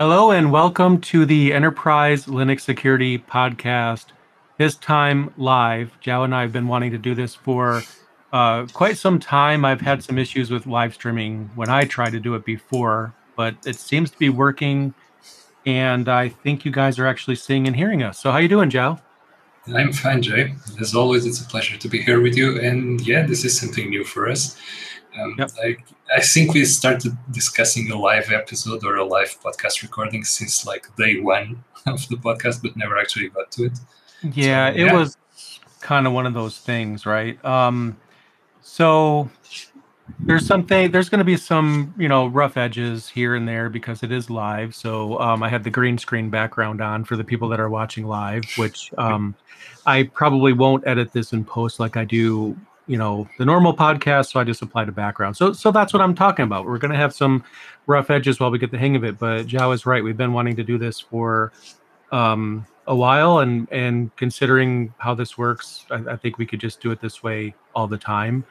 Hello and welcome to the Enterprise Linux Security Podcast. This time live. Joe and I have been wanting to do this for uh, quite some time. I've had some issues with live streaming when I tried to do it before, but it seems to be working. And I think you guys are actually seeing and hearing us. So how are you doing, Joe? I'm fine, Jay. As always, it's a pleasure to be here with you. And yeah, this is something new for us. Um, yep. I, I think we started discussing a live episode or a live podcast recording since like day one of the podcast, but never actually got to it. Yeah, so, yeah. it was kind of one of those things, right? Um, so there's something there's going to be some you know rough edges here and there because it is live so um, i had the green screen background on for the people that are watching live which um, i probably won't edit this in post like i do you know the normal podcast so i just applied a background. So so that's what i'm talking about. We're going to have some rough edges while we get the hang of it but Zhao is right. We've been wanting to do this for um, a while and and considering how this works I, I, think we could just do it this way all the time.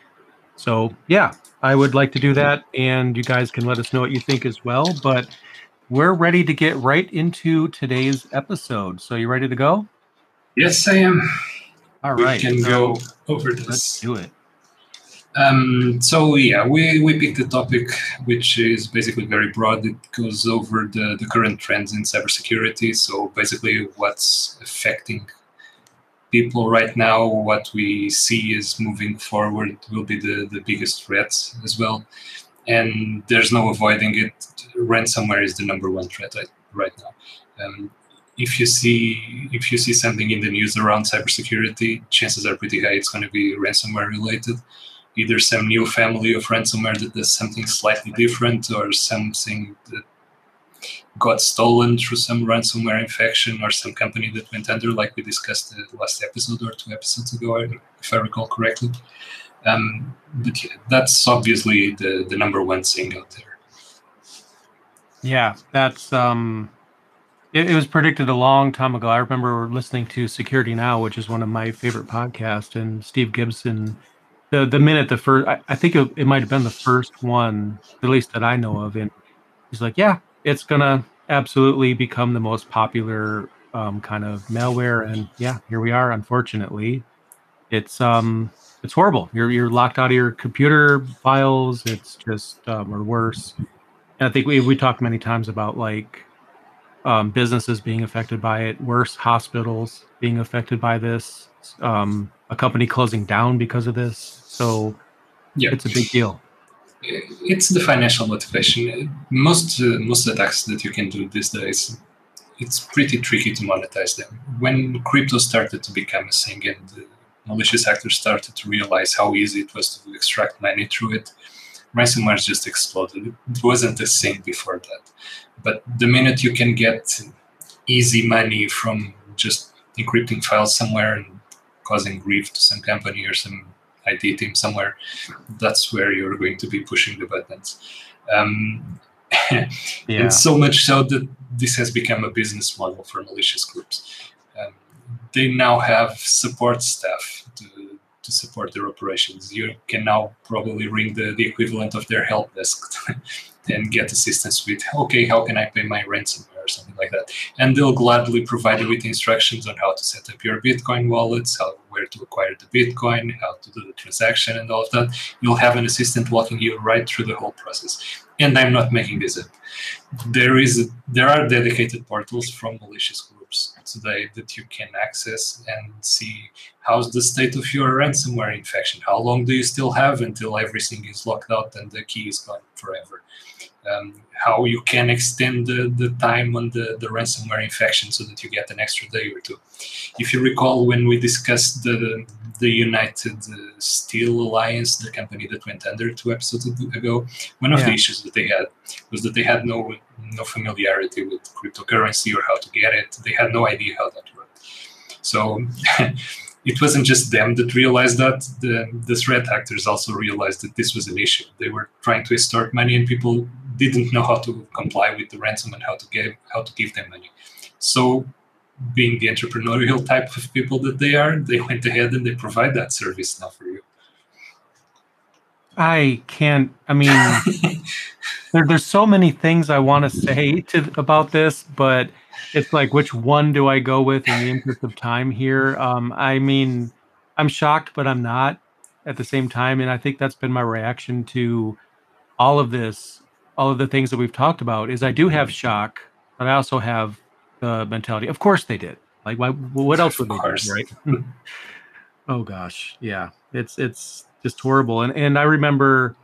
So yeah i would like to do that and you guys can let us know what you think as well but we're ready to get right into today's episode. So you ready to go? Yes i am all right, we can so go over this. Let's do it. Um, so yeah, we, we picked a topic which is basically very broad. It goes over the, the current trends in cybersecurity. So basically, what's affecting people right now, what we see is moving forward will be the, the biggest threats as well. And there's no avoiding it. Ransomware is the number one threat right, right now. Um, if you see if you see something in the news around cybersecurity, chances are pretty high it's going to be ransomware related. Either some new family of ransomware that does something slightly different, or something that got stolen through some ransomware infection, or some company that went under, like we discussed the last episode or two episodes ago, if I recall correctly. Um, but yeah, that's obviously the the number one thing out there. Yeah, that's um, it, it, was predicted a long time ago. I remember listening to Security Now, which is one of my favorite podcasts, and Steve Gibson. The the minute the first, I, I think it, it might have been the first one, at least that I know of, and he's like, "Yeah, it's gonna absolutely become the most popular um, kind of malware." And yeah, here we are. Unfortunately, it's um it's horrible. You're you're locked out of your computer files. It's just um, or worse. And I think we we talked many times about like um, businesses being affected by it, worse hospitals being affected by this, um, a company closing down because of this. So yeah. it's a big deal. It's the financial motivation. Most uh, most attacks that you can do these days, it's pretty tricky to monetize them. When crypto started to become a thing and malicious actors started to realize how easy it was to extract money through it, ransomware just exploded. It wasn't the same before that. But the minute you can get easy money from just encrypting files somewhere and causing grief to some company or some IT team somewhere, that's where you're going to be pushing the buttons. Um, yeah. And so much so that this has become a business model for malicious groups. Um, they now have support staff to to support their operations. You can now probably ring the, the equivalent of their help desk and get assistance with, okay, how can I pay my ransomware or something like that. And they'll gladly provide you with instructions on how to set up your Bitcoin wallets, how, where to acquire the Bitcoin, how to do the transaction and all of that. You'll have an assistant walking you right through the whole process. And I'm not making this up. There is there are dedicated portals from malicious groups groups today that you can access and see how's the state of your ransomware infection. How long do you still have until everything is locked out and the key is gone forever? Um, how you can extend the, the time on the, the ransomware infection so that you get an extra day or two. If you recall, when we discussed the, the United Steel Alliance, the company that went under two episodes ago, one of yeah. the issues that they had was that they had no no familiarity with cryptocurrency or how to get it. They had no idea how that worked. So it wasn't just them that realized that. The, the threat actors also realized that this was an issue. They were trying to extort money, and people didn't know how to comply with the ransom and how to give how to give them money. So, being the entrepreneurial type of people that they are, they went ahead and they provide that service now for you. I can't. I mean, there, there's so many things I want to say to about this, but it's like which one do I go with in the interest of time here? Um, I mean, I'm shocked, but I'm not at the same time, and I think that's been my reaction to all of this, all of the things that we've talked about. Is I do have shock, but I also have the mentality. Of course they did. Like, why? What else would they do, right? oh gosh, yeah. It's it's just horrible. And and I remember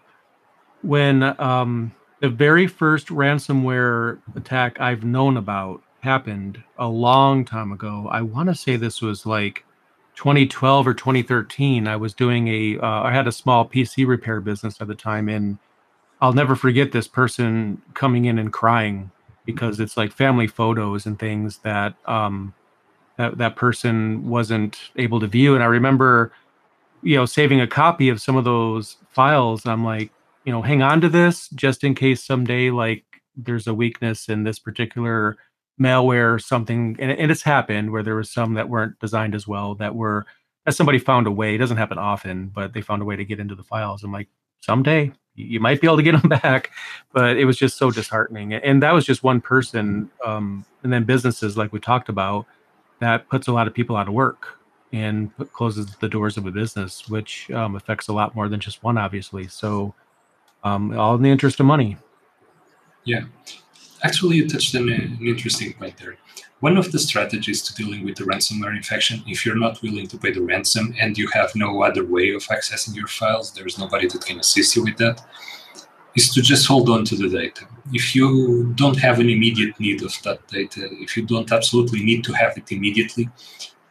when um, the very first ransomware attack I've known about happened a long time ago. I want to say this was like 2012 or 2013. I was doing a uh, I had a small PC repair business at the time, and I'll never forget this person coming in and crying because it's like family photos and things that um, that that person wasn't able to view. And I remember, you know, saving a copy of some of those files. I'm like, you know, hang on to this just in case someday like there's a weakness in this particular malware or something. And, and it's happened where there was some that weren't designed as well that were as somebody found a way. It doesn't happen often, but they found a way to get into the files. I'm like, someday you might be able to get them back but it was just so disheartening. And that was just one person um, and then businesses like we talked about that puts a lot of people out of work and put, closes the doors of a business which um, affects a lot more than just one obviously. So um, all in the interest of money. Yeah actually you touched on an interesting point there one of the strategies to dealing with the ransomware infection, if you're not willing to pay the ransom and you have no other way of accessing your files, there's nobody that can assist you with that, is to just hold on to the data. If you don't have an immediate need of that data, if you don't absolutely need to have it immediately,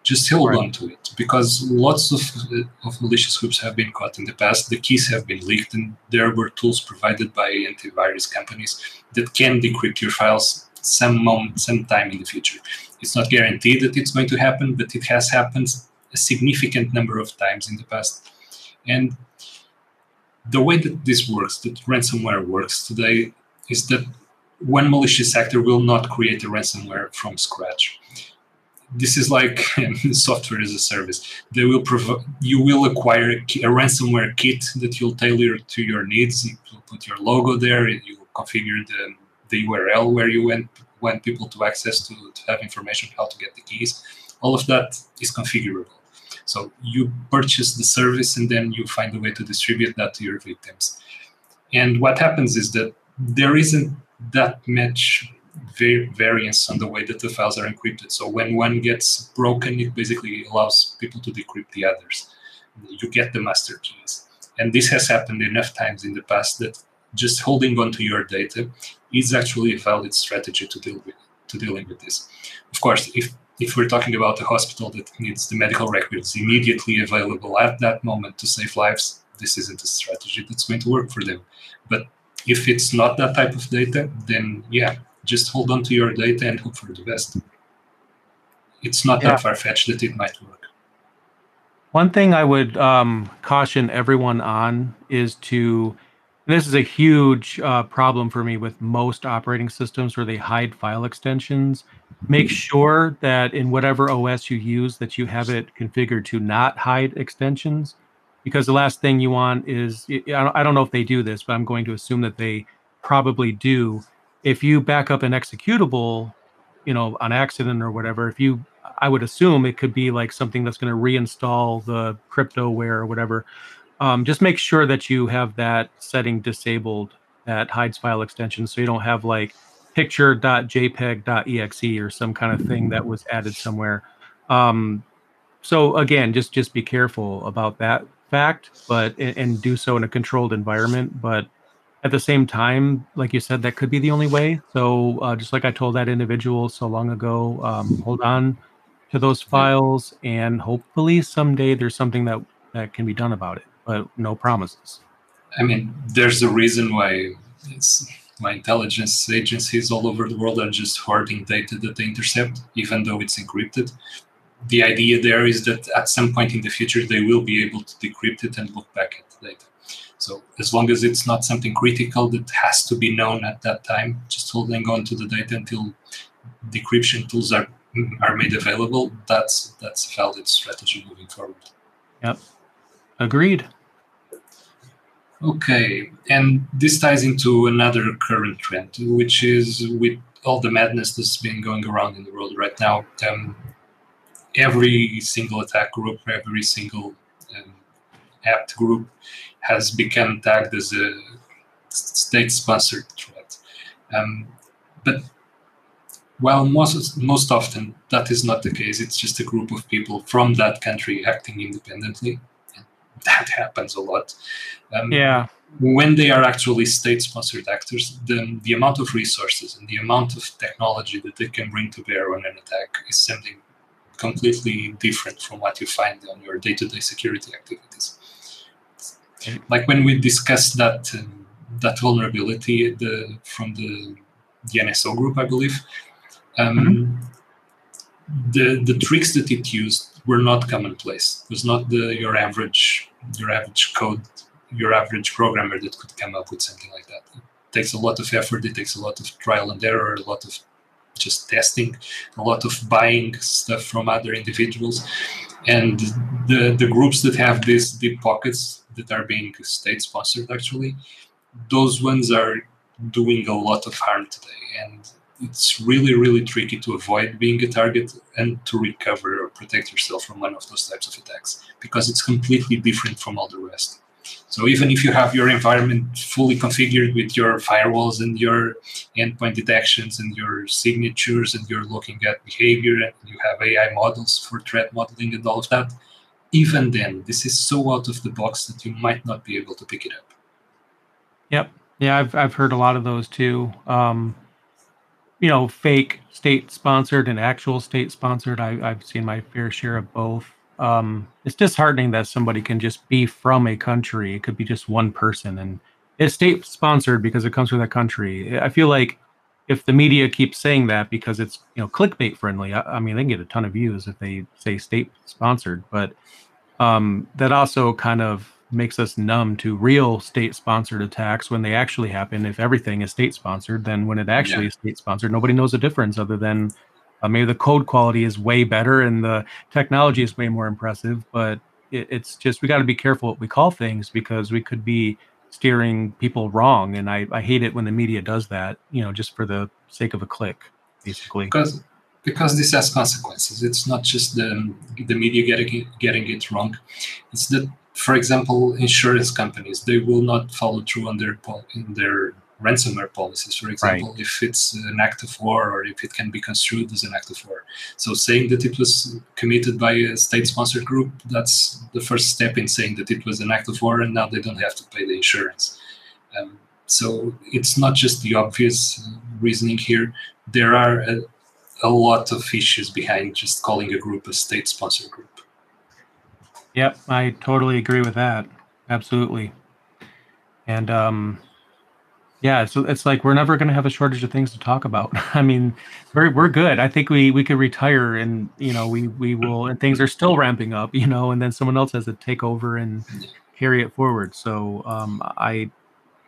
just hold right. on to it because lots of, uh, of malicious groups have been caught in the past. The keys have been leaked, and there were tools provided by antivirus companies that can decrypt your files some moment, some time in the future. It's not guaranteed that it's going to happen, but it has happened a significant number of times in the past. And the way that this works, that ransomware works today, is that one malicious actor will not create a ransomware from scratch. This is like software as a service. They will provide you will acquire a, a ransomware kit that you'll tailor to your needs. You put your logo there, you configure the the URL where you want, want people to access to, to have information how to get the keys. All of that is configurable. So you purchase the service and then you find a way to distribute that to your victims. And what happens is that there isn't that much variance on the way that the files are encrypted. So when one gets broken, it basically allows people to decrypt the others. You get the master keys. And this has happened enough times in the past that just holding on to your data is actually a valid strategy to deal with to dealing with this. Of course, if if we're talking about a hospital that needs the medical records immediately available at that moment to save lives, this isn't a strategy that's going to work for them. But if it's not that type of data, then yeah, just hold on to your data and hope for the best. It's not yeah. that far fetched that it might work. One thing I would um, caution everyone on is to this is a huge uh, problem for me with most operating systems where they hide file extensions. Make sure that in whatever OS you use that you have it configured to not hide extensions, because the last thing you want is I don't know if they do this, but I'm going to assume that they probably do. If you back up an executable, you know, on accident or whatever, if you I would assume it could be like something that's going to reinstall the cryptoware or whatever. Um, just make sure that you have that setting disabled that hides file extensions so you don't have like picture.jpeg.exe or some kind of thing that was added somewhere. Um, so again just just be careful about that fact but and, and do so in a controlled environment but at the same time like you said that could be the only way so uh, just like i told that individual so long ago um, hold on to those files and hopefully someday there's something that that can be done about it but no promises. I mean, there's a reason why it's my intelligence agencies all over the world are just hoarding data that they intercept, even though it's encrypted. The idea there is that at some point in the future, they will be able to decrypt it and look back at the data. So as long as it's not something critical that has to be known at that time, just holding on to the data until decryption tools are are made available, that's that's a valid strategy moving forward. Yep. Agreed. Okay, and this ties into another current trend, which is with all the madness that's been going around in the world right now. Um, every single attack group, every single um, apt group has become tagged as a state-sponsored threat. Um, but while most most often that is not the case, it's just a group of people from that country acting independently. That happens a lot. Um, yeah. When they are actually state-sponsored actors, the, the amount of resources and the amount of technology that they can bring to bear on an attack is something completely different from what you find on your day-to-day security activities. Like when we discussed that um, that vulnerability the, from the the NSO group, I believe, um, mm-hmm. the the tricks that it used were not commonplace. It was not the your average your average code your average programmer that could come up with something like that. It takes a lot of effort. It takes a lot of trial and error, a lot of just testing, a lot of buying stuff from other individuals, and the the groups that have these deep pockets that are being state sponsored actually, those ones are doing a lot of harm today, and it's really really tricky to avoid being a target and to recover or protect yourself from one of those types of attacks because it's completely different from all the rest. So even if you have your environment fully configured with your firewalls and your endpoint detections and your signatures and you're looking at behavior and you have AI models for threat modeling and all of that, even then, this is so out of the box that you might not be able to pick it up. Yep. Yeah, I've I've heard a lot of those too. Um, you know, fake state sponsored and actual state sponsored. I, I've seen my fair share of both um, it's disheartening that somebody can just be from a country. It could be just one person, and it's state sponsored because it comes from that country. I feel like if the media keeps saying that because it's you know clickbait friendly, I, I mean they can get a ton of views if they say state sponsored, but um, that also kind of makes us numb to real state sponsored attacks when they actually happen. If everything is state sponsored, then when it actually yeah. is state sponsored, nobody knows the difference other than uh, maybe the code quality is way better and the technology is way more impressive, but it, it's just we got to be careful what we call things because we could be steering people wrong. And I, I hate it when the media does that, you know, just for the sake of a click, basically. Because because this has consequences. It's not just the the media getting getting it wrong. It's that, for example, insurance companies they will not follow through on their in their ransomware policies, for example, right. if it's an act of war or if it can be construed as an act of war. So saying that it was committed by a state-sponsored group, that's the first step in saying that it was an act of war and now they don't have to pay the insurance. Um, so it's not just the obvious reasoning here. There are a, a lot of issues behind just calling a group a state-sponsored group. Yep, I totally agree with that. Absolutely. And um, yeah, so it's like we're never going to have a shortage of things to talk about. I mean, we're we're good. I think we we could retire, and you know, we we will, and things are still ramping up. You know, and then someone else has to take over and carry it forward. So um, I,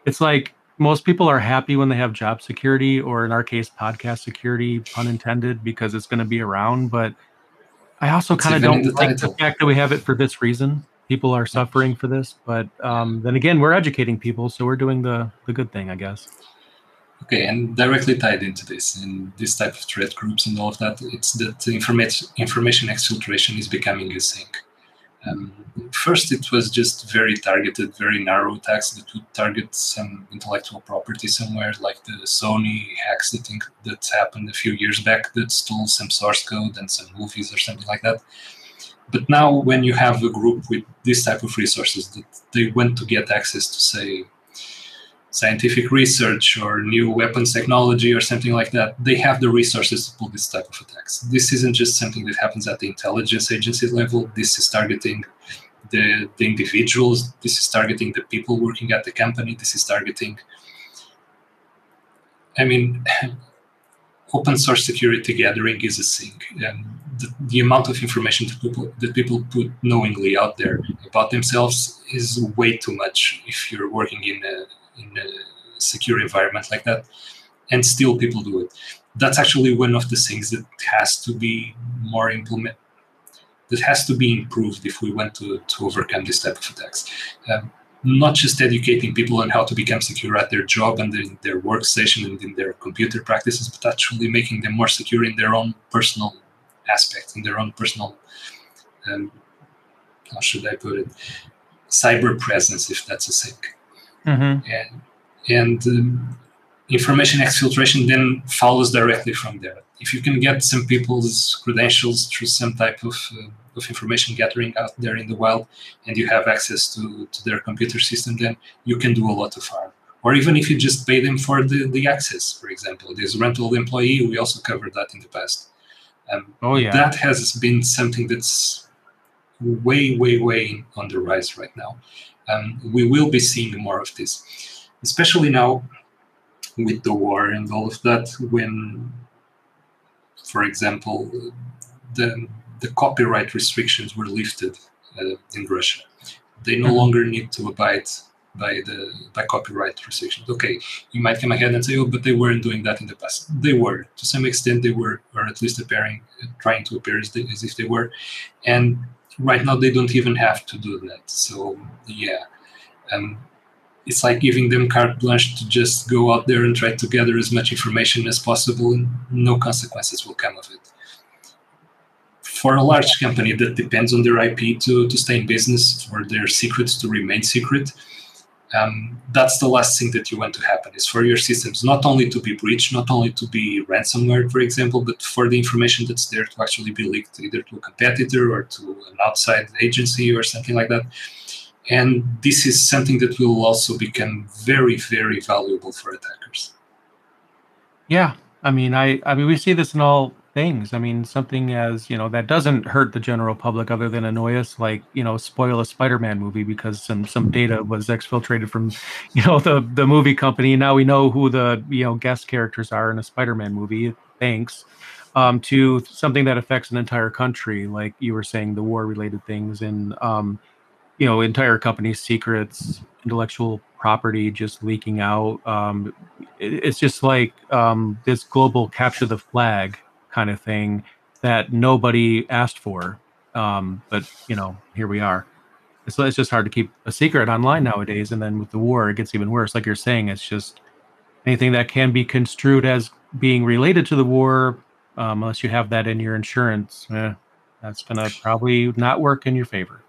it's like most people are happy when they have job security, or in our case, podcast security, pun intended, because it's going to be around. But I also kind of don't like the fact that we have it for this reason people are suffering for this but um, then again we're educating people so we're doing the the good thing i guess. Okay and directly tied into this and this type of threat groups and all of that it's that information information exfiltration is becoming a thing. Um, first it was just very targeted very narrow attacks that would target some intellectual property somewhere like the sony hacks that, think, that happened a few years back that stole some source code and some movies or something like that but now, when you have a group with this type of resources that they want to get access to, say, scientific research or new weapons technology or something like that, they have the resources to pull this type of attacks. This isn't just something that happens at the intelligence agency level. This is targeting the, the individuals. This is targeting the people working at the company. This is targeting. I mean, open source security gathering is a thing. And the, the, amount of information that people, that people put knowingly out there about themselves is way too much if you're working in a, in a secure environment like that. And still people do it. That's actually one of the things that has to be more implemented that has to be improved if we want to, to overcome this type of attacks. Um, not just educating people on how to become secure at their job and in their workstation and in their computer practices, but actually making them more secure in their own personal aspects, in their own personal, um, how should I put it, cyber presence, if that's a thing. Mm-hmm. And, and um, information exfiltration then follows directly from there. If you can get some people's credentials through some type of, uh, of information gathering out there in the wild, and you have access to, to their computer system, then you can do a lot of harm. Or even if you just pay them for the, the access, for example, this rental employee, we also covered that in the past. Um, oh yeah, that has been something that's way, way, way on the rise right now. Um, we will be seeing more of this, especially now with the war and all of that. When, for example, the the copyright restrictions were lifted uh, in Russia, they no longer need to abide by the by copyright restrictions. Okay, you might come ahead and say, "Oh, but they weren't doing that in the past." They were to some extent. They were, or at least appearing, trying to appear as, they, as if they were, and right now they don't even have to do that. So yeah, um, it's like giving them carte blanche to just go out there and try to gather as much information as possible, and no consequences will come of it. For a large company that depends on their IP to, to stay in business, for their secrets to remain secret, um, that's the last thing that you want to happen is for your systems not only to be breached not only to be ransomware for example but for the information that's there to actually be leaked either to a competitor or to an outside agency or something like that. And this is something that will also become very very valuable for attackers. Yeah i mean i i mean we see this in all things. I mean, something as you know that doesn't hurt the general public other than annoy us, like you know, spoil a Spider-Man movie because some some data was exfiltrated from, you know, the the movie company. Now we know who the you know guest characters are in a Spider-Man movie. Thanks. Um, to something that affects an entire country, like you were saying, the war-related things and um, you know, entire company secrets, intellectual property just leaking out. Um, it, it's just like um, this global capture the flag kind of thing that nobody asked for. Um, but you know, here we are. So it's just hard to keep a secret online nowadays. And then with the war, it gets even worse. Like you're saying, it's just anything that can be construed as being related to the war, um, unless you have that in your insurance, eh, that's gonna probably not work in your favor.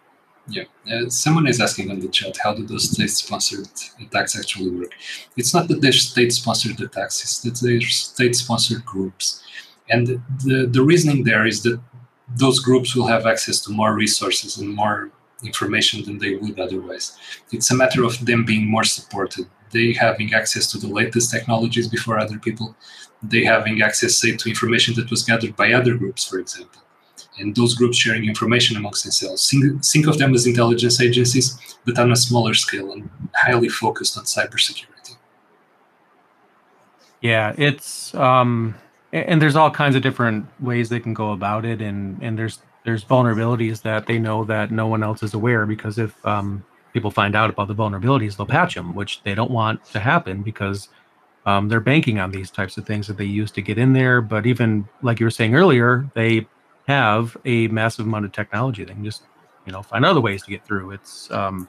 Yeah, uh, someone is asking on the chat, how do those state-sponsored attacks actually work? It's not that they're state-sponsored attacks; it's that they're state-sponsored groups. And the, the reasoning there is that those groups will have access to more resources and more information than they would otherwise. It's a matter of them being more supported. They having access to the latest technologies before other people. They having access, say, to information that was gathered by other groups, for example. And those groups sharing information amongst themselves. Think, think of them as intelligence agencies, but on a smaller scale and highly focused on cybersecurity. Yeah, it's um, and there's all kinds of different ways they can go about it and and there's there's vulnerabilities that they know that no one else is aware because if um, people find out about the vulnerabilities they'll patch them which they don't want to happen because um, they're banking on these types of things that they use to get in there. But even like you were saying earlier they have a massive amount of technology. They can just you know find other ways to get through. It's um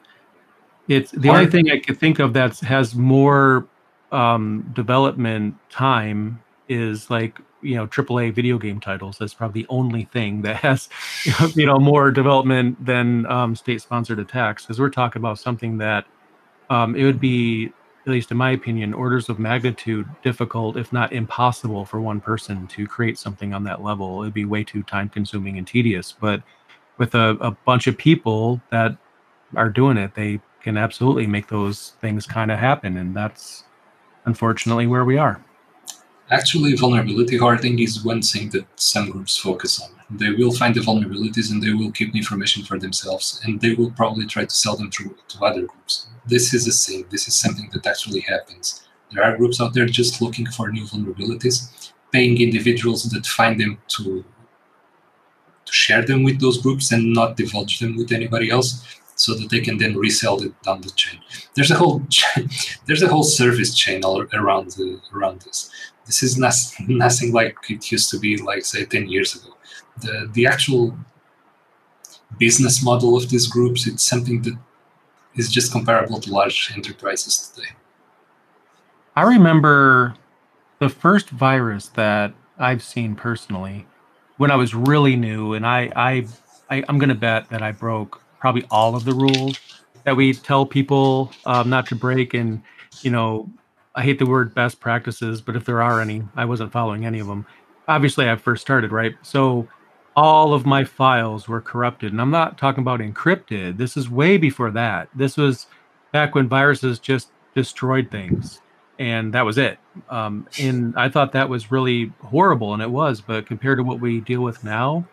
it's the only thing i could think of that has more um development time is like you know AAA video game titles. That's probably the only thing that has you know more development than um, state-sponsored attacks. Because we're talking about something that um, it would be, at least in my opinion, orders of magnitude difficult, if not impossible, for one person to create something on that level. It'd be way too time-consuming and tedious. But with a, a bunch of people that are doing it, they can absolutely make those things kind of happen, and that's unfortunately where we are. Actually, vulnerability hardening is one thing that some groups focus on. They will find the vulnerabilities and they will keep the information for themselves, and they will probably try to sell them to, to other groups. This is a thing. This is something that actually happens. There are groups out there just looking for new vulnerabilities, paying individuals that find them to to share them with those groups and not divulge them with anybody else so that they can then resell it down the chain. There's a whole there's a whole service chain all around the, around this. This is not, nothing like it used to be, like say, ten years ago. The the actual business model of these groups it's something that is just comparable to large enterprises today. I remember the first virus that I've seen personally when I was really new, and I, I, I am going to bet that I broke probably all of the rules that we tell people um, not to break. And you know, I hate the word best practices, but if there are any, I wasn't following any of them. Obviously, I first started right, so all of my files were corrupted, and I'm not talking about encrypted. This is way before that. This was back when viruses just destroyed things and that was it. Um, and I thought that was really horrible, and it was. But compared to what we deal with now,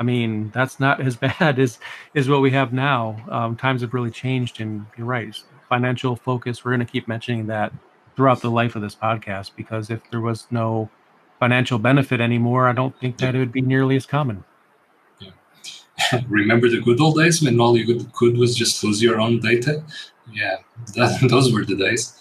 I mean, that's not as bad as is what we have now. Um, times have really changed, and you're right. Financial focus. We're going to keep mentioning that throughout the life of this podcast because if there was no financial benefit anymore, I don't think that it would be nearly as common. Yeah. Remember the good old days when all you could was just lose your own data? Yeah, that, those were the days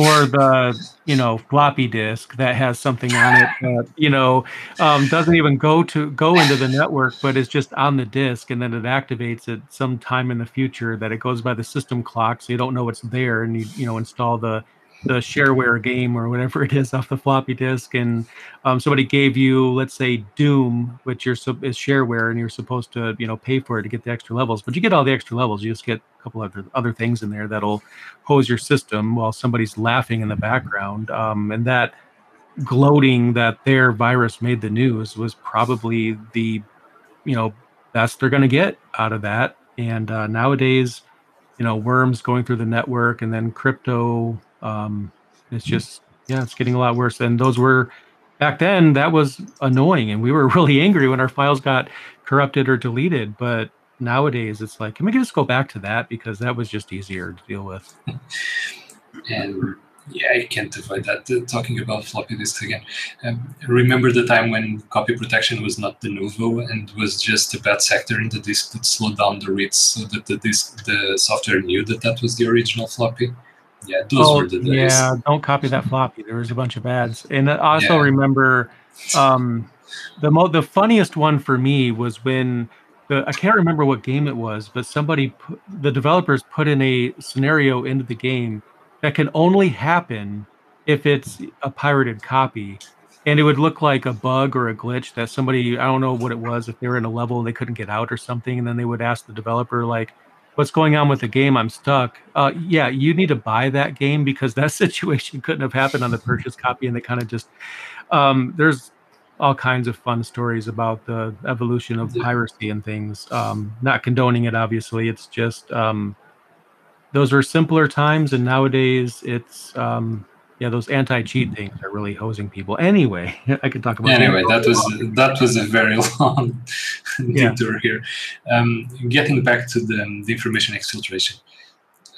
or the you know floppy disk that has something on it that you know um, doesn't even go to go into the network but is just on the disk and then it activates it sometime in the future that it goes by the system clock so you don't know it's there and you you know install the the shareware game or whatever it is off the floppy disk and um, somebody gave you let's say doom which you're is shareware and you're supposed to you know pay for it to get the extra levels but you get all the extra levels you just get a couple other other things in there that'll hose your system while somebody's laughing in the background um, and that gloating that their virus made the news was probably the you know best they're going to get out of that and uh, nowadays you know worms going through the network and then crypto um, it's just yeah, it's getting a lot worse. And those were back then that was annoying, and we were really angry when our files got corrupted or deleted. But nowadays, it's like, can we just go back to that because that was just easier to deal with. and yeah, I can't avoid that. Talking about floppy disks again. Um, remember the time when copy protection was not the nouveau and was just a bad sector in the disk that slowed down the reads so that the disk, the software knew that that was the original floppy. Yeah, those oh, were the days. Yeah, don't copy that floppy. There was a bunch of ads, and I also yeah. remember um, the mo- the funniest one for me was when the I can't remember what game it was, but somebody put, the developers put in a scenario into the game that can only happen if it's a pirated copy. And it would look like a bug or a glitch that somebody I don't know what it was if they were in a level and they couldn't get out or something, and then they would ask the developer like, what's going on with the game? I'm stuck. Uh, yeah you need to buy that game because that situation couldn't have happened on the purchase copy and they kind of just um, there's all kinds of fun stories about the evolution of piracy and things um, not condoning it obviously. It's just um, those were simpler times and nowadays it's um, yeah, those anti-cheat things are really hosing people. Anyway, I could talk about. Anyway, that was that was a very long detour here. Um, getting back to the, the information exfiltration,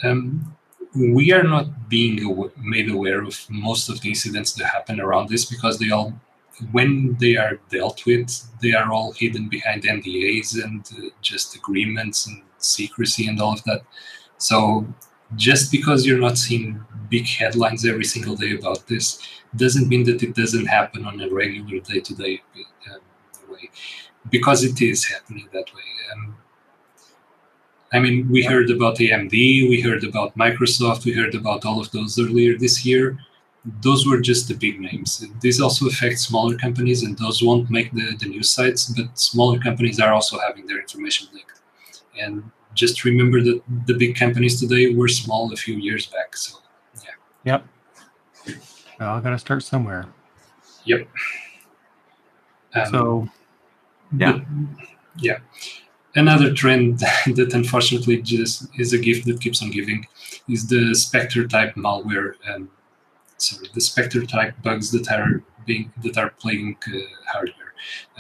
um, we are not being aw- made aware of most of the incidents that happen around this because they all, when they are dealt with, they are all hidden behind NDAs and uh, just agreements and secrecy and all of that. So just because you're not seeing big headlines every single day about this doesn't mean that it doesn't happen on a regular day-to-day um, way because it is happening that way um, i mean we heard about amd we heard about microsoft we heard about all of those earlier this year those were just the big names this also affects smaller companies and those won't make the, the news sites but smaller companies are also having their information leaked and just remember that the big companies today were small a few years back. So. Yep. Well, I got to start somewhere. Yep. Um, so, yeah. yeah. Another trend that unfortunately just is a gift that keeps on giving is the Spectre type malware. Um, sorry, the Spectre type bugs that are being that are plaguing uh, hardware.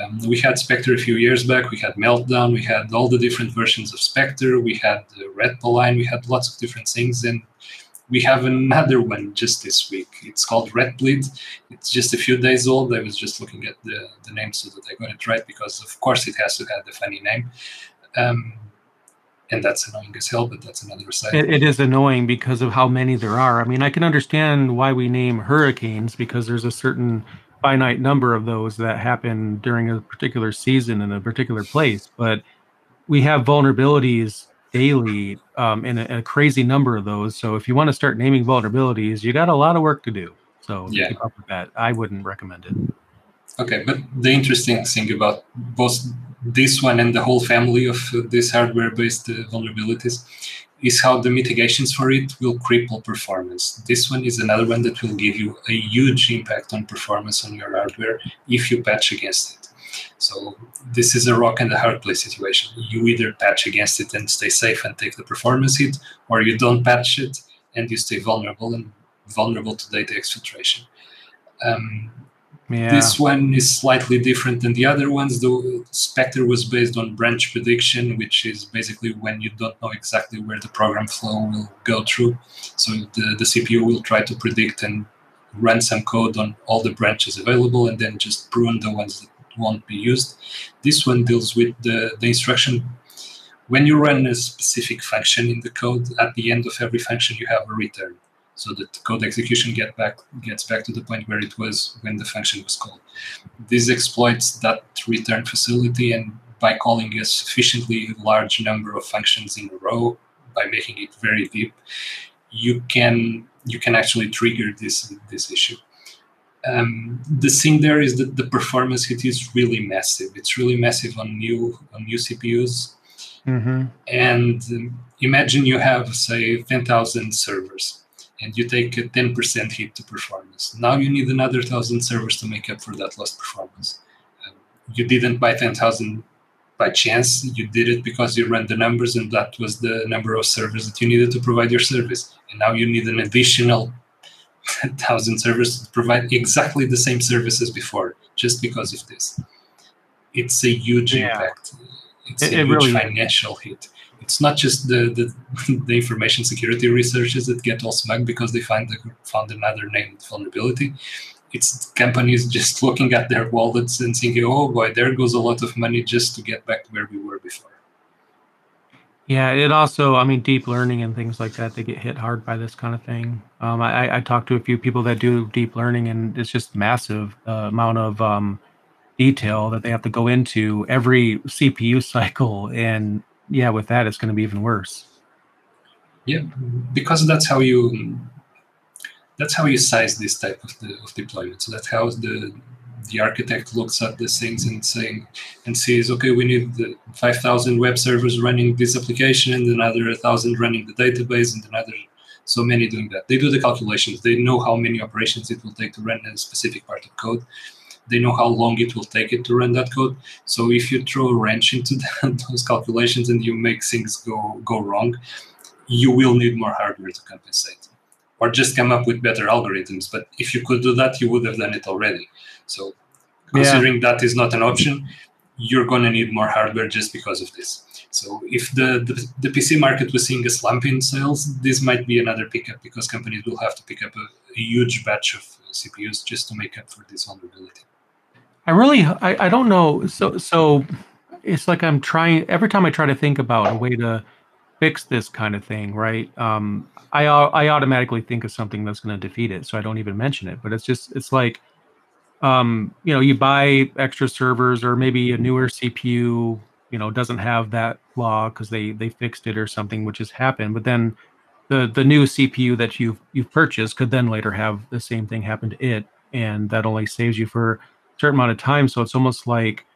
Um, we had Spectre a few years back. We had Meltdown. We had all the different versions of Spectre. We had uh, Retpoline. We had lots of different things, and we have another one just this week. It's called Retbleed. It's just a few days old. I was just looking at the, the name so that I got it right because, of course, it has to have the funny name. Um, and that's annoying as hell, but that's another side. It, it is annoying because of how many there are. I mean, I can understand why we name hurricanes because there's a certain finite number of those that happen during a particular season in a particular place, but we have vulnerabilities daily um, in a, a, crazy number of those. So if you want to start naming vulnerabilities, you got a lot of work to do. So yeah. keep up with that. I wouldn't recommend it. Okay, but the interesting thing about both this one and the whole family of uh, these hardware-based uh, vulnerabilities is how the mitigations for it will cripple performance. This one is another one that will give you a huge impact on performance on your hardware if you patch against it. So this is a rock and a hard place situation. You either patch against it and stay safe and take the performance hit, or you don't patch it and you stay vulnerable and vulnerable to data exfiltration. Um, yeah. This one is slightly different than the other ones. The Spectre was based on branch prediction, which is basically when you don't know exactly where the program flow will go through. So the, the CPU will try to predict and run some code on all the branches available and then just prune the ones that won't be used. This one deals with the, the instruction. When you run a specific function in the code, at the end of every function, you have a return so that the code execution get back gets back to the point where it was when the function was called. This exploits that return facility and by calling a sufficiently large number of functions in a row, by making it very deep, you can you can actually trigger this this issue. Um, the thing there is that the performance hit is really massive. It's really massive on new on new CPUs. Mm-hmm. And um, imagine you have say ten thousand servers and you take a 10% hit to performance. Now you need another 1,000 servers to make up for that lost performance. Um, you didn't buy 10,000 by chance. You did it because you ran the numbers and that was the number of servers that you needed to provide your service. And now you need an additional 1,000 servers provide exactly the same service as before, just because of this. It's a huge yeah. impact. It's it, a it huge really financial hit it's not just the, the, the information security researchers that get all smug because they find the, found another named vulnerability. It's companies just looking at their wallets and thinking, "Oh boy, there goes a lot of money just to get back to where we were before." Yeah, it also, I mean, deep learning and things like that, they get hit hard by this kind of thing. Um, I, I talked to a few people that do deep learning, and it's just massive uh, amount of um, detail that they have to go into every CPU cycle, and yeah, with that, it's going to be even worse. Yeah, because that's how you that's how you size this type of, the, of deployment. So that's how the the architect looks at these things and saying and sees, okay, we need 5,000 web servers running this application and another 1,000 running the database and another so many doing that. They do the calculations. They know how many operations it will take to run a specific part of code they know how long it will take it to run that code. So if you throw a wrench into that, those calculations and you make things go go wrong, you will need more hardware to compensate, or just come up with better algorithms. But if you could do that, you would have done it already. So considering yeah. that is not an option, you're going to need more hardware just because of this. So if the, the, the, PC market was seeing a slump in sales, this might be another pickup because companies will have to pick up a, a huge batch of uh, CPUs just to make up for this vulnerability. I really, I, I don't know. So, so it's like I'm trying every time I try to think about a way to fix this kind of thing, right? Um, I I automatically think of something that's going to defeat it, so I don't even mention it. But it's just, it's like, um, you know, you buy extra servers or maybe a newer CPU, you know, doesn't have that flaw because they they fixed it or something, which has happened. But then the the new CPU that you've you've purchased could then later have the same thing happen to it, and that only saves you for a certain amount of time. So it's almost like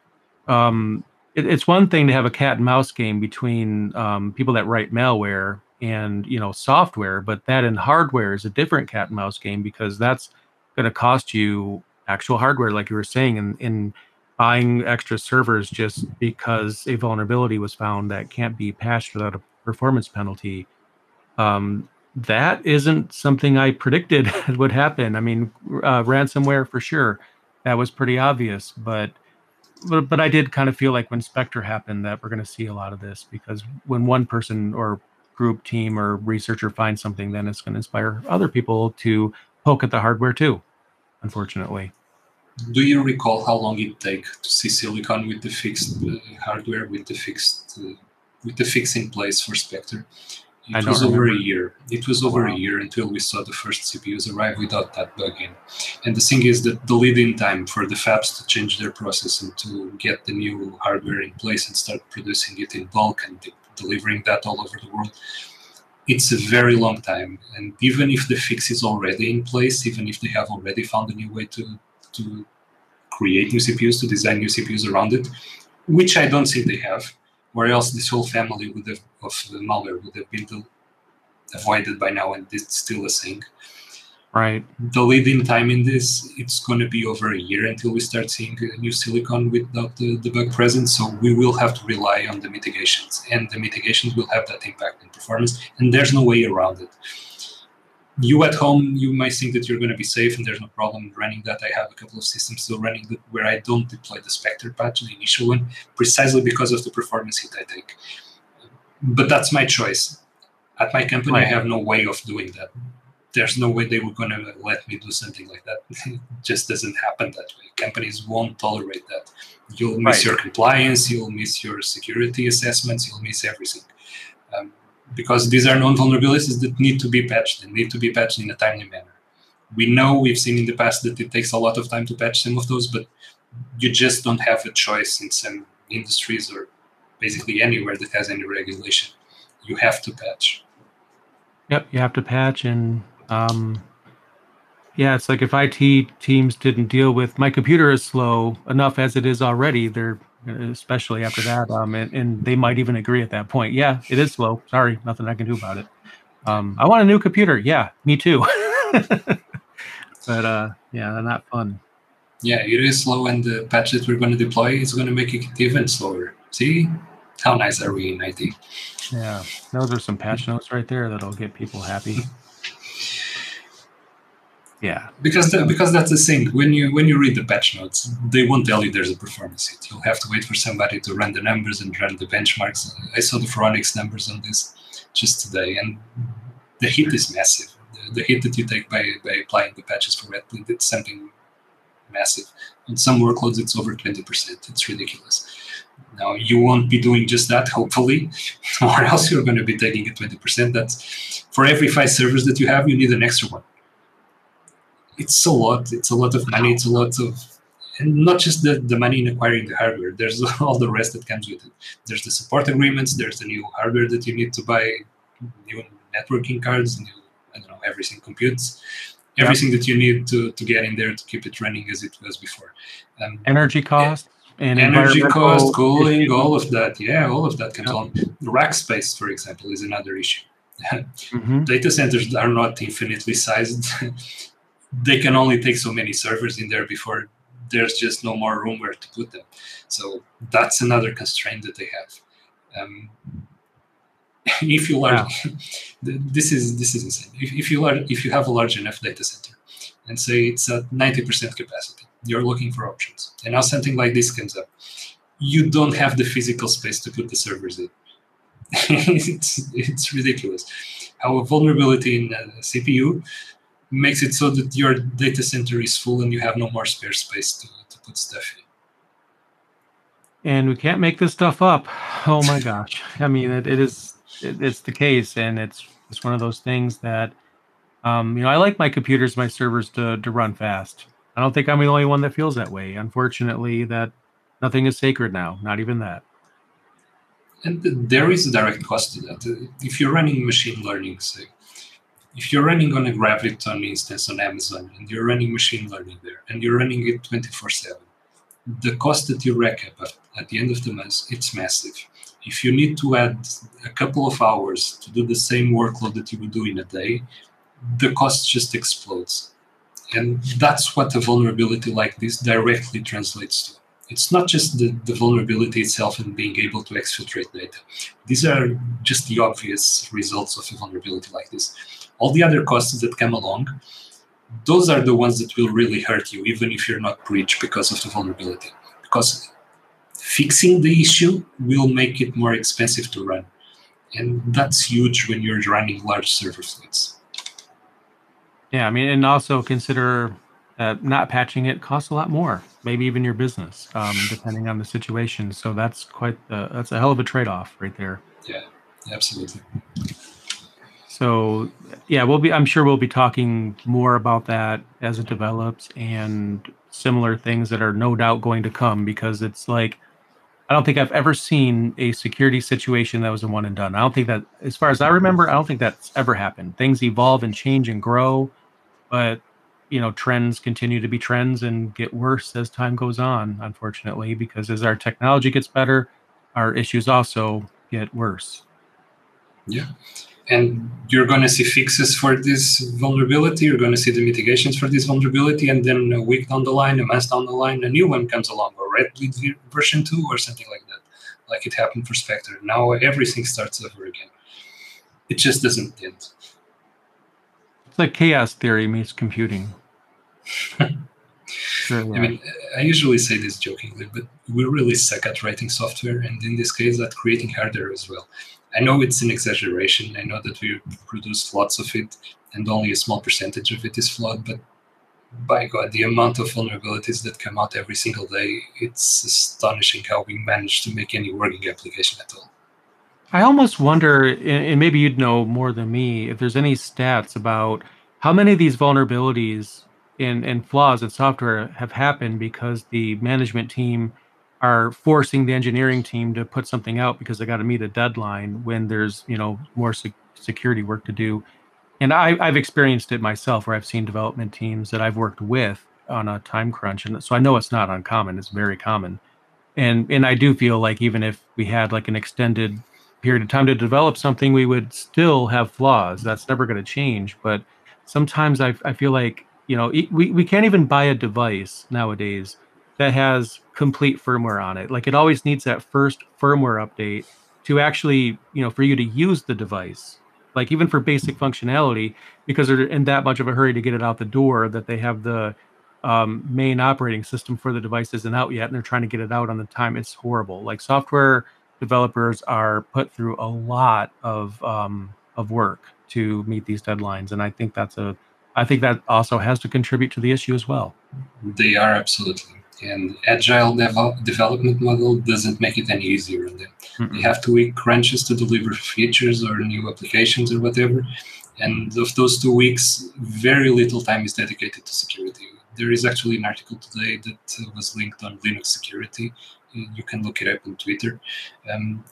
um, it, it's one thing to have a cat and mouse game between um, people that write malware and you know software, but that in hardware is a different cat and mouse game because that's going to cost you actual hardware, like you were saying, and in buying extra servers just because a vulnerability was found that can't be patched without a performance penalty. Um, that isn't something I predicted would happen. I mean, uh, ransomware for sure that was pretty obvious. But but, but I did kind of feel like when Spectre happened that we're going to see a lot of this because when one person or group, team, or researcher finds something, then it's going to inspire other people to poke at the hardware too. Unfortunately. Do you recall how long it take to see Silicon with the fixed uh, hardware with the fixed uh, with the fix in place for Spectre? It was over a year. It was over wow. a year until we saw the first CPUs arrive without that bug in. And the thing is that the lead-in time for the fabs to change their process and to get the new hardware in place and start producing it in bulk and de- delivering that all over the world. It's a very long time, and even if the fix is already in place, even if they have already found a new way to to create new CPUs, to design new CPUs around it, which I don't think they have, or else this whole family would have, of the malware would have been avoided by now, and it's still a thing. Right. The lead-in time in this, it's going to be over a year until we start seeing new silicon without the, the bug present. So we will have to rely on the mitigations, and the mitigations will have that impact in performance, and there's no way around it. You at home, you might think that you're going to be safe and there's no problem running that. I have a couple of systems still running that where I don't deploy the Spectre patch, the initial one, precisely because of the performance hit I take. But that's my choice. At my company, right. I have no way of doing that there's no way they were going to let me do something like that. it just doesn't happen that way. Companies won't tolerate that. You'll miss right. your compliance, you'll miss your security assessments, you'll miss everything. Um, because these are known vulnerabilities that need to be patched and need to be patched in a timely manner. We know we've seen in the past that it takes a lot of time to patch some of those, but you just don't have a choice in some industries or basically anywhere that has any regulation. You have to patch. Yep, you have to patch and um, yeah, it's like if IT teams didn't deal with my computer is slow enough as it is already. They're especially after that, um, and, and they might even agree at that point. Yeah, it is slow. Sorry, nothing I can do about it. Um, I want a new computer. Yeah, me too. but uh, yeah, not fun. Yeah, it is slow, and the patch that we're going to deploy is going to make it even slower. See how nice are we in IT? Yeah, those are some patch notes right there that'll get people happy. Yeah, because the, because that's the thing. When you when you read the patch notes, they won't tell you there's a performance hit. You'll have to wait for somebody to run the numbers and run the benchmarks. I saw the Phoronix numbers on this just today, and the hit is massive. The, the hit that you take by by applying the patches for Retbleed, it's something massive. On some workloads, it's over twenty percent. It's ridiculous. Now you won't be doing just that, hopefully, or else you're going to be taking a twenty percent. That's for every five servers that you have, you need an extra one it's a lot. It's a lot of money. It's a lot of, and not just the, the money in acquiring the hardware. There's all the rest that comes with it. There's the support agreements. There's the new hardware that you need to buy, new networking cards, new I don't know everything computes, everything that you need to to get in there to keep it running as it was before. Um, energy cost. And energy cost, cooling, all of that. Yeah, all of that comes on. Rack space, for example, is another issue. mm-hmm. Data centers are not infinitely sized they can only take so many servers in there before there's just no more room where to put them. So that's another constraint that they have. Um, if you are, this is this is insane. If, if you are, if you have a large enough data center, and say it's at ninety percent capacity, you're looking for options, and now something like this comes up, you don't have the physical space to put the servers in. it's it's ridiculous. How a vulnerability in a CPU makes it so that your data center is full and you have no more spare space to, to put stuff in. And we can't make this stuff up. Oh my gosh! I mean, it, it is it, it's the case, and it's it's one of those things that um, you know I like my computers, my servers to to run fast. I don't think I'm the only one that feels that way. Unfortunately, that nothing is sacred now. Not even that. And there is a direct cost to that. If you're running machine learning, say, if you're running on a Graviton instance on Amazon and you're running machine learning there and you're running it 24 7, the cost that you rack up at the end of the month, it's massive. If you need to add a couple of hours to do the same workload that you would do in a day, the cost just explodes. And that's what a vulnerability like this directly translates to. It's not just the, the vulnerability itself and being able to exfiltrate data. These are just the obvious results of a vulnerability like this all the other costs that come along, those are the ones that will really hurt you, even if you're not breached because of the vulnerability. Because fixing the issue will make it more expensive to run. And that's huge when you're running large server fleets. Yeah, I mean, and also consider uh, not patching it costs a lot more, maybe even your business, um, depending on the situation. So that's quite uh, that's a hell of a trade off right there. Yeah, absolutely. So yeah, we'll be. I'm sure we'll be talking more about that as it develops and similar things that are no doubt going to come because it's like I don't think I've ever seen a security situation that was a one and done. I don't think that, as far as I remember, I don't think that's ever happened. Things evolve and change and grow, but you know, trends continue to be trends and get worse as time goes on. Unfortunately, because as our technology gets better, our issues also get worse. Yeah, and you're going to see fixes for this vulnerability you're going to see the mitigations for this vulnerability and then a week down the line a month down the line a new one comes along or Retbleed version 2 or something like that like it happened for spectre now everything starts over again it just doesn't end it's like chaos theory meets computing sure, yeah. I mean, I usually say this jokingly, but we really suck at writing software, and in this case, at creating hardware as well. I know it's an exaggeration. I know that we produce lots of it, and only a small percentage of it is flawed. But by God, the amount of vulnerabilities that come out every single day, it's astonishing how we manage to make any working application at all. I almost wonder, and maybe you'd know more than me, if there's any stats about how many of these vulnerabilities and, and flaws in software have happened because the management team are forcing the engineering team to put something out because they got to meet a deadline when there's you know more sec- security work to do. And I, i've experienced it myself where i've seen development teams that i've worked with on a time crunch and so i know it's not uncommon it's very common. And and i do feel like even if we had like an extended period of time to develop something we would still have flaws that's never going to change but sometimes I, I feel like you know we, we can't even buy a device nowadays that has complete firmware on it. Like it always needs that first firmware update to actually, you know, for you to use the device. Like even for basic functionality, because they're in that much of a hurry to get it out the door that they have the um, main operating system for the device isn't out yet, and they're trying to get it out on the time. It's horrible. Like software developers are put through a lot of um, of work to meet these deadlines, and I think that's a I think that also has to contribute to the issue as well. They are absolutely and agile dev- development model doesn't make it any easier on them. Mm-hmm. They have two week crunches to deliver features or new applications or whatever. And of those two weeks, very little time is dedicated to security. There is actually an article today that was linked on Linux security. You can look it up on Twitter. Um,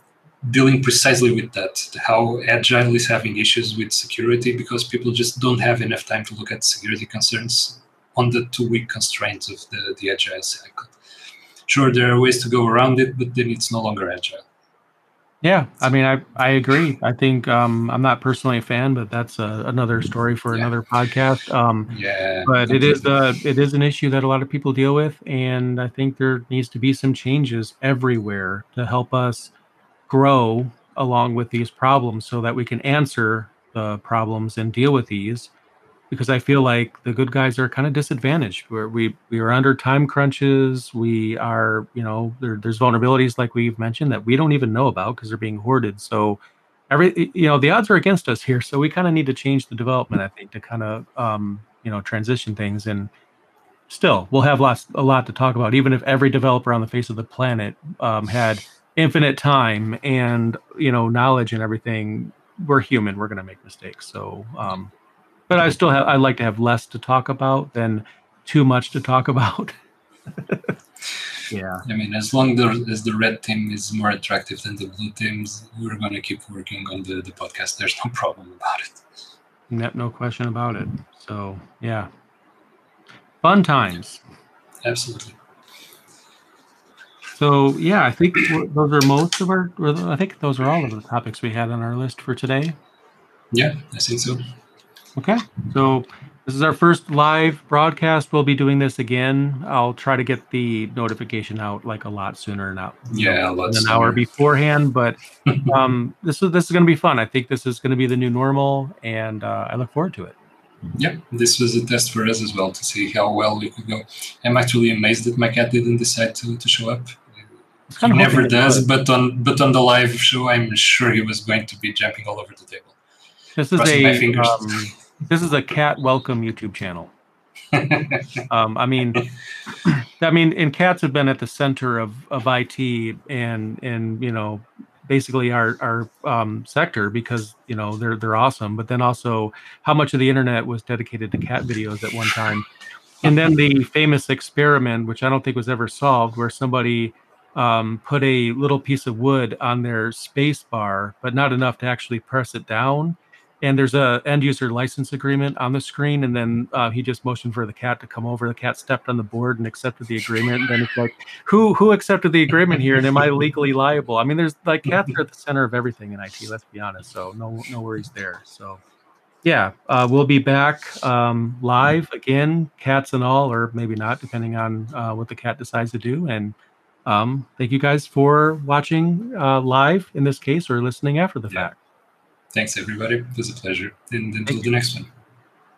dealing precisely with that, how Agile is having issues with security because people just don't have enough time to look at security concerns on the two week constraints of the, the agile cycle. Sure, there are ways to go around it, but then it's no longer agile. Yeah, I mean, I I agree. I think um, I'm not personally a fan, but that's a, another story for yeah. another podcast. Um, yeah, but it is a it is an issue that a lot of people deal with, and I think there needs to be some changes everywhere to help us grow along with these problems, so that we can answer the problems and deal with these because I feel like the good guys are kind of disadvantaged. We we are under time crunches. We are, you know, there, there's vulnerabilities like we've mentioned that we don't even know about because they're being hoarded. So every you know the odds are against us here. So we kind of need to change the development. I think to kind of um, you know transition things and still we'll have lots a lot to talk about. Even if every developer on the face of the planet um, had infinite time and you know knowledge and everything, we're human. We're going to make mistakes. So um, but I still have I like to have less to talk about than too much to talk about. yeah. I mean, as long as the red team is more attractive than the blue teams, we're going to keep working on the, the podcast. There's no problem about it. No, no question about it. So, yeah. Fun times. Absolutely. So, yeah, I think those are most of our, I think those are all of the topics we had on our list for today. Yeah, I think so. Okay. So this is our first live broadcast. We'll be doing this again. I'll try to get the notification out like a lot sooner, not yeah, an sooner. hour beforehand. But um, this is this is going to be fun. I think this is going to be the new normal, and uh, I look forward to it. Yeah, this was a test for us as well to see how well we could go. I'm actually amazed that my cat didn't decide to, to show up. He never does, but on but on the live show, I'm sure he was going to be jumping all over the table. This is Crossing a um, this is a cat welcome YouTube channel. um, I mean, I mean, and cats have been at the center of of IT and and you know basically our our um, sector because you know they're they're awesome. But then also how much of the internet was dedicated to cat videos at one time, and then the famous experiment, which I don't think was ever solved, where somebody um, put a little piece of wood on their space bar, but not enough to actually press it down. And there's a end user license agreement on the screen, and then uh, he just motioned for the cat to come over. The cat stepped on the board and accepted the agreement. And then it's like, who who accepted the agreement here, and am I legally liable? I mean, there's like cats are at the center of everything in IT. Let's be honest. So no no worries there. So yeah, uh, we'll be back um, live again, cats and all, or maybe not, depending on uh, what the cat decides to do. And um, thank you guys for watching uh, live in this case or listening after the fact. Thanks, everybody. It was a pleasure. And until Thank the next one.